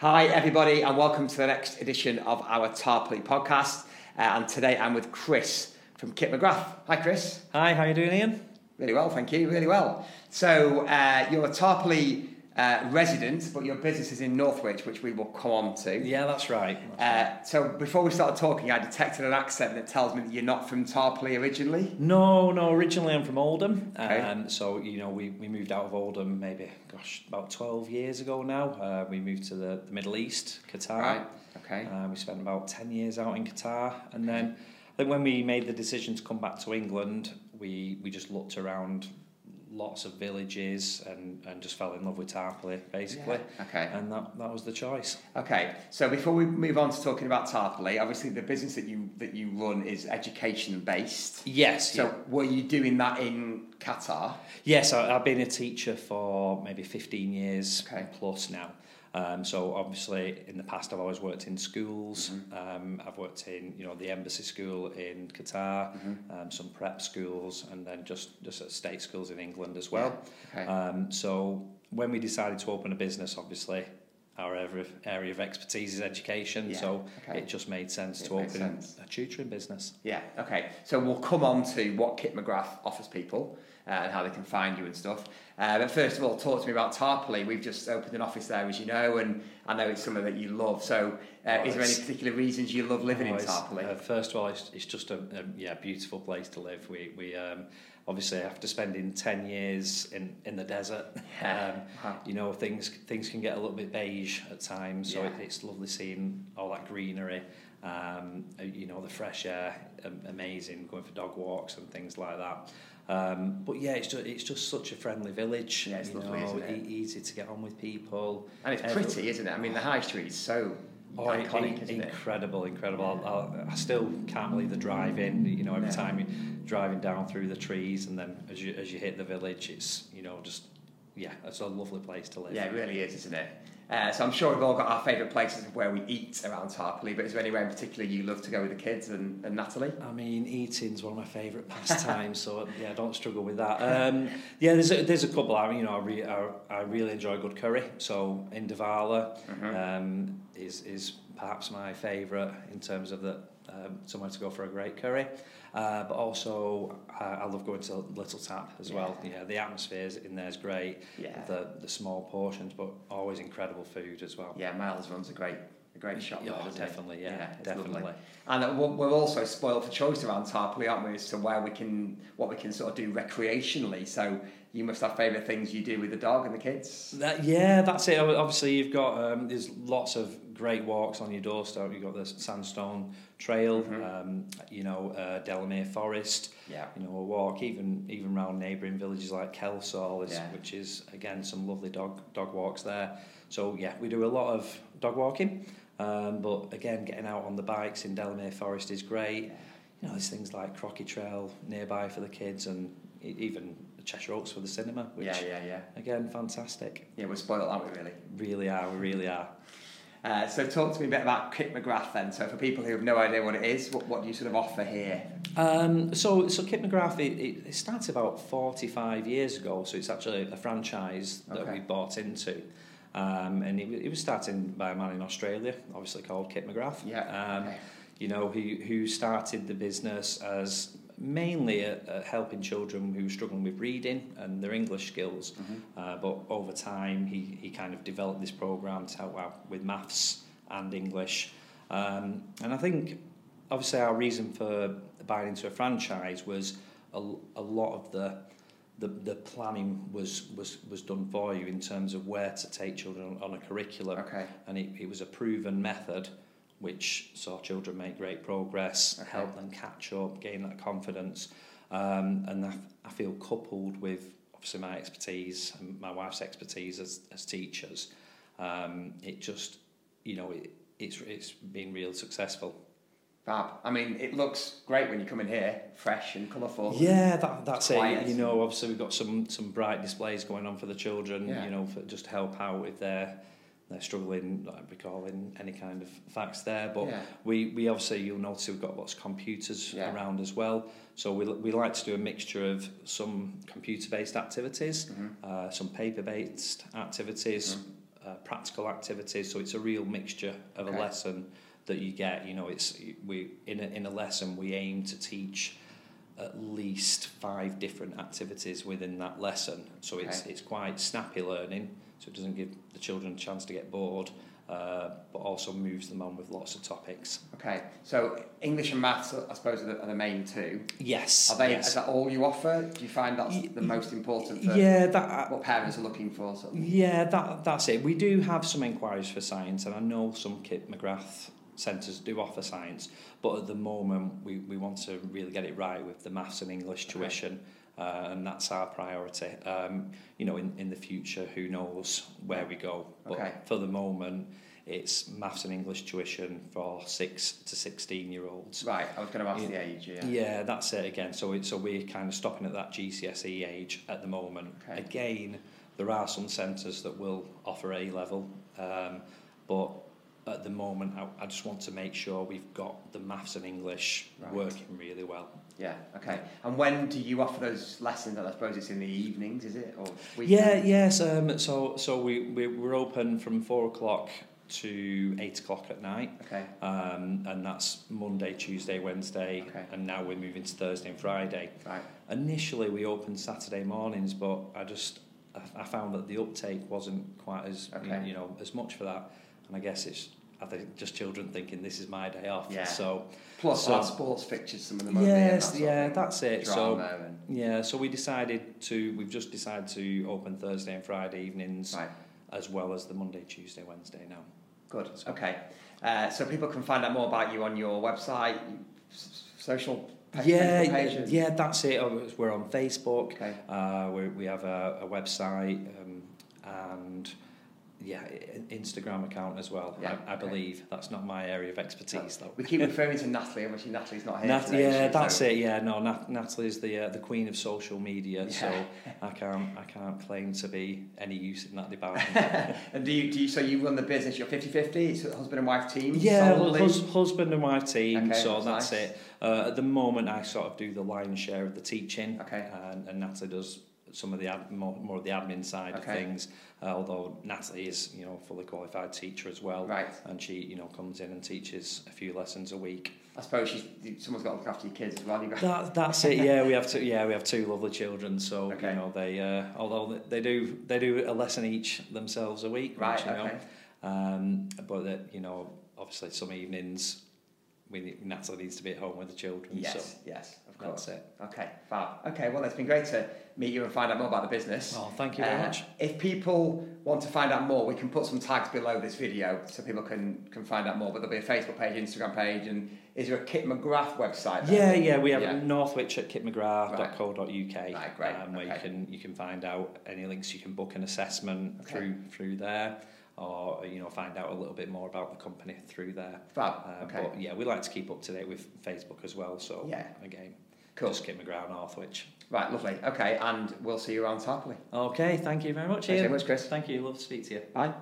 Hi, everybody, and welcome to the next edition of our Tarporley podcast. Uh, and today I'm with Kris from Kip McGrath. Hi, Kris. Hi, how are you doing, Ian? Really well, thank you. Really well. So uh, you're a Tarporley uh, resident, but your business is in Northwich, which we will come on to. Yeah, that's right. That's Uh, so before we started talking, I detected an accent that tells me that you're not from Tarporley originally. No, no. Originally, I'm from Oldham, Okay. um, so you know we, we moved out of Oldham maybe, gosh, about twelve years ago now. Uh, we moved to the, the Middle East, Qatar. Right. Okay. Uh, we spent about ten years out in Qatar, and then I think when we made the decision to come back to England, we we just looked around lots of villages and, and just fell in love with Tarporley basically, Yeah, okay. and that that was the choice. Okay, so before we move on to talking about Tarporley, obviously the business that you that you run is education based. Yes. So were you doing that in Qatar? Yes, I, I've been a teacher for maybe 15 years Okay. plus now. Um, so obviously, in the past, I've always worked in schools. Mm-hmm. Um, I've worked in, you know, the embassy school in Qatar, Mm-hmm. um, some prep schools, and then just just at state schools in England as well. Okay. Um, so when we decided to open a business, obviously. Our area of, expertise is education, Yeah, so okay. it just made sense It to open sense. a tutoring business. Yeah. Okay. So we'll come on to what Kip McGrath offers people uh, and how they can find you and stuff. Uh, but first of all, talk to me about Tarporley. We've just opened an office there, as you know, and I know it's something that you love. So, uh, Oh, is there any particular reasons you love living Oh, in Tarporley? Uh, first of all, it's, it's just a, a yeah beautiful place to live. We we um, obviously after spending ten years in, in the desert, Yeah. um, Wow. you know things things can get a little bit beige at times. So Yeah. it, it's lovely seeing all that greenery. Um, uh, you know the fresh air, amazing. Going for dog walks and things like that. Um, but yeah, it's just it's just such a friendly village. Yeah, it's you lovely, know, isn't it? e- easy to get on with people. and it's Every- pretty, isn't it? I mean, the high street is so Oh, iconic, in- isn't it? incredible, incredible. I'll, I still can't believe the drive-in. You know, every Yeah. time you're driving down through the trees, and then as you as you hit the village, it's you know just yeah, it's a lovely place to live. Yeah, it really is, isn't it? Uh, so I'm sure we've all got our favourite places of where we eat around Tarporley, but is there anywhere in particular you love to go with the kids and, and Natalie? I mean, eating's one of my favourite pastimes, so yeah, I don't struggle with that. Um, yeah, there's a, there's a couple. I mean, you know, I, re, I, I really enjoy good curry. So Indavala um, is is perhaps my favourite in terms of the um, somewhere to go for a great curry. Uh, but also, I, I love going to Little Tap as well. Yeah, the atmosphere in there is great. Yeah. The the small portions, but always incredible food as well. Yeah, Miles runs a great, a great shop. Yeah, there, definitely, He? yeah, it's lovely. definitely. And uh, we're we're also spoiled for choice around Tarporley, aren't we? As to where we can, what we can sort of do recreationally. So you must have favourite things you do with the dog and the kids. That, yeah, that's it. Obviously, you've got um, there's lots of great walks on your doorstep. You've got the Sandstone Trail, um, you know, uh, Delamere Forest. Yeah. You know, a walk even even around neighbouring villages like Kelsall, is, Yeah. which is again some lovely dog dog walks there. So yeah, we do a lot of dog walking, um, but again, getting out on the bikes in Delamere Forest is great. You know, there's things like Crocky Trail nearby for the kids, and even Cheshire Oaks for the cinema, which Yeah, yeah, yeah. again fantastic. Yeah, we're spoiled, aren't we? Really. Really are, we really are. Uh, so talk to me a bit about Kip McGrath then. So for people who have no idea what it is, what, what do you sort of offer here? Um, so, so Kip McGrath, it, it, started about 45 years ago, so it's actually a franchise that Okay. we bought into. Um, and it, it was started by a man in Australia, obviously called Kip McGrath. Yeah, Um, okay. You know, who, who started the business as mainly at, at helping children who were struggling with reading and their English skills. Uh, but over time, he, he kind of developed this program to help out with maths and English. Um, and I think, obviously, our reason for buying into a franchise was a, a lot of the the, the planning was, was, was done for you in terms of where to take children on a curriculum. Okay. And it, it was a proven method which saw children make great progress, Okay. help them catch up, gain that confidence. Um, and I, I feel coupled with obviously my expertise and my wife's expertise as, as teachers, um, it just, you know, it, it's, it's been real successful. Fab. I mean, it looks great when you come in here, fresh and colourful. Yeah, that, that's Quiet. it. You know, obviously we've got some some bright displays going on for the children. Yeah. You know, for, just to help out with they're they're struggling, like recalling any kind of facts there. But Yeah. we we obviously you'll notice we've got lots of computers Yeah. around as well. So we we like to do a mixture of some computer based activities, Mm-hmm. uh, some paper based activities. uh, practical activities. So it's a real mixture of Okay. a lesson that you get. You know, it's we in a, in a lesson we aim to teach at least five different activities within that lesson. So it's it's quite snappy learning. So it doesn't give the children a chance to get bored, uh, but also moves them on with lots of topics. Okay, so English and maths, I suppose, are the, are the main two. Yes. Are they? yes. Is that all you offer? Do you find that's Y- the most important Yeah, that what parents are looking for? Sort of? Yeah, that that's it. We do have some inquiries for science, and I know some Kip McGrath centres do offer science, but at the moment we, we want to really get it right with the maths and English Okay. Uh, and that's our priority. Um, you know, in, in the future, who knows where we go? But Okay. for the moment, it's maths and English tuition for six to sixteen year olds. Right, I was going to ask Yeah. the age. Yeah. Yeah, that's it again. So it, so we're kind of stopping at that GCSE age at the moment. Okay. Again, there are some centres that will offer A level, um, but at the moment, I, I just want to make sure we've got the maths and English Right. working really well. Yeah. Okay. And when do you offer those lessons? I suppose it's in the evenings, is it, or Yeah, yes. Um, so so we, we we're open from four o'clock to eight o'clock at night. Okay. Um, and that's Monday, Tuesday, Wednesday, Okay. and now we're moving to Thursday and Friday. Right. Initially, we opened Saturday mornings, but I just I, I found that the uptake wasn't quite as Okay. you know as much for that, and I guess it's I think just children thinking this is my day off. Yeah. So Plus, So- our sports fixtures, some of them. and that yes, yeah, that's it. So and yeah, so we decided to we've just decided to open Thursday and Friday evenings right. as well as the Monday, Tuesday, Wednesday now. Good. So- Okay. Uh, so people can find out more about you on your website, social Yeah, yeah, that's it. Oh, We're on Facebook. Okay. Uh, we we have a, a website um, and yeah, Instagram account as well. Yeah, I, I okay. believe that's not my area of expertise though. We keep referring to Natalie. Obviously, Natalie's not here Nat- today. yeah, that's So- it. Yeah, no, Nat- Natalie's the uh, the queen of social media, so I can't I can't claim to be any use in that department. and do you, do you, so you run the business, you're 50-50, it's a husband and wife team? Yeah, hus- husband and wife team. Okay, so that's that's nice. it. Uh, at the moment, I sort of do the lion's share of the teaching, Okay. and, and Natalie does some of the ad, more, more of the admin side of things. Uh, although Natalie is, you know, fully qualified teacher as well, Right. and she, you know, comes in and teaches a few lessons a week. I suppose she's, someone's got to look after your kids as well. You've got, That, that's it. Yeah, we have two. Yeah, we have two lovely children. So Okay. you know, they uh, although they do they do a lesson each themselves a week. right, which, you know, okay. Um, but that you know, obviously, some evenings we Natalie needs to be at home with the children. Yes, So yes, of course. that's it. Okay, fab. Okay, well, it's been great to meet you and find out more about the business. Oh, thank you very Uh, much. If people want to find out more, we can put some tags below this video so people can, can find out more. But there'll be a Facebook page, Instagram page, and is there a Kip McGrath website? Yeah, there? yeah, we have Yeah. Northwich at kipmcgrath.co.uk, Right, great, um, where okay. you can you can find out any links. You can book an assessment Okay. through through there, or you know find out a little bit more about the company through there. Fab. Uh, okay. But yeah, we like to keep up to date with Facebook as well. So Yeah. again, Cool. just Kip McGrath Northwich. Right, lovely. Okay, and we'll see you around Tarporley. Okay, thank you very much. Thanks Ian. very much, Kris. Thank you. Love to speak to you. Bye.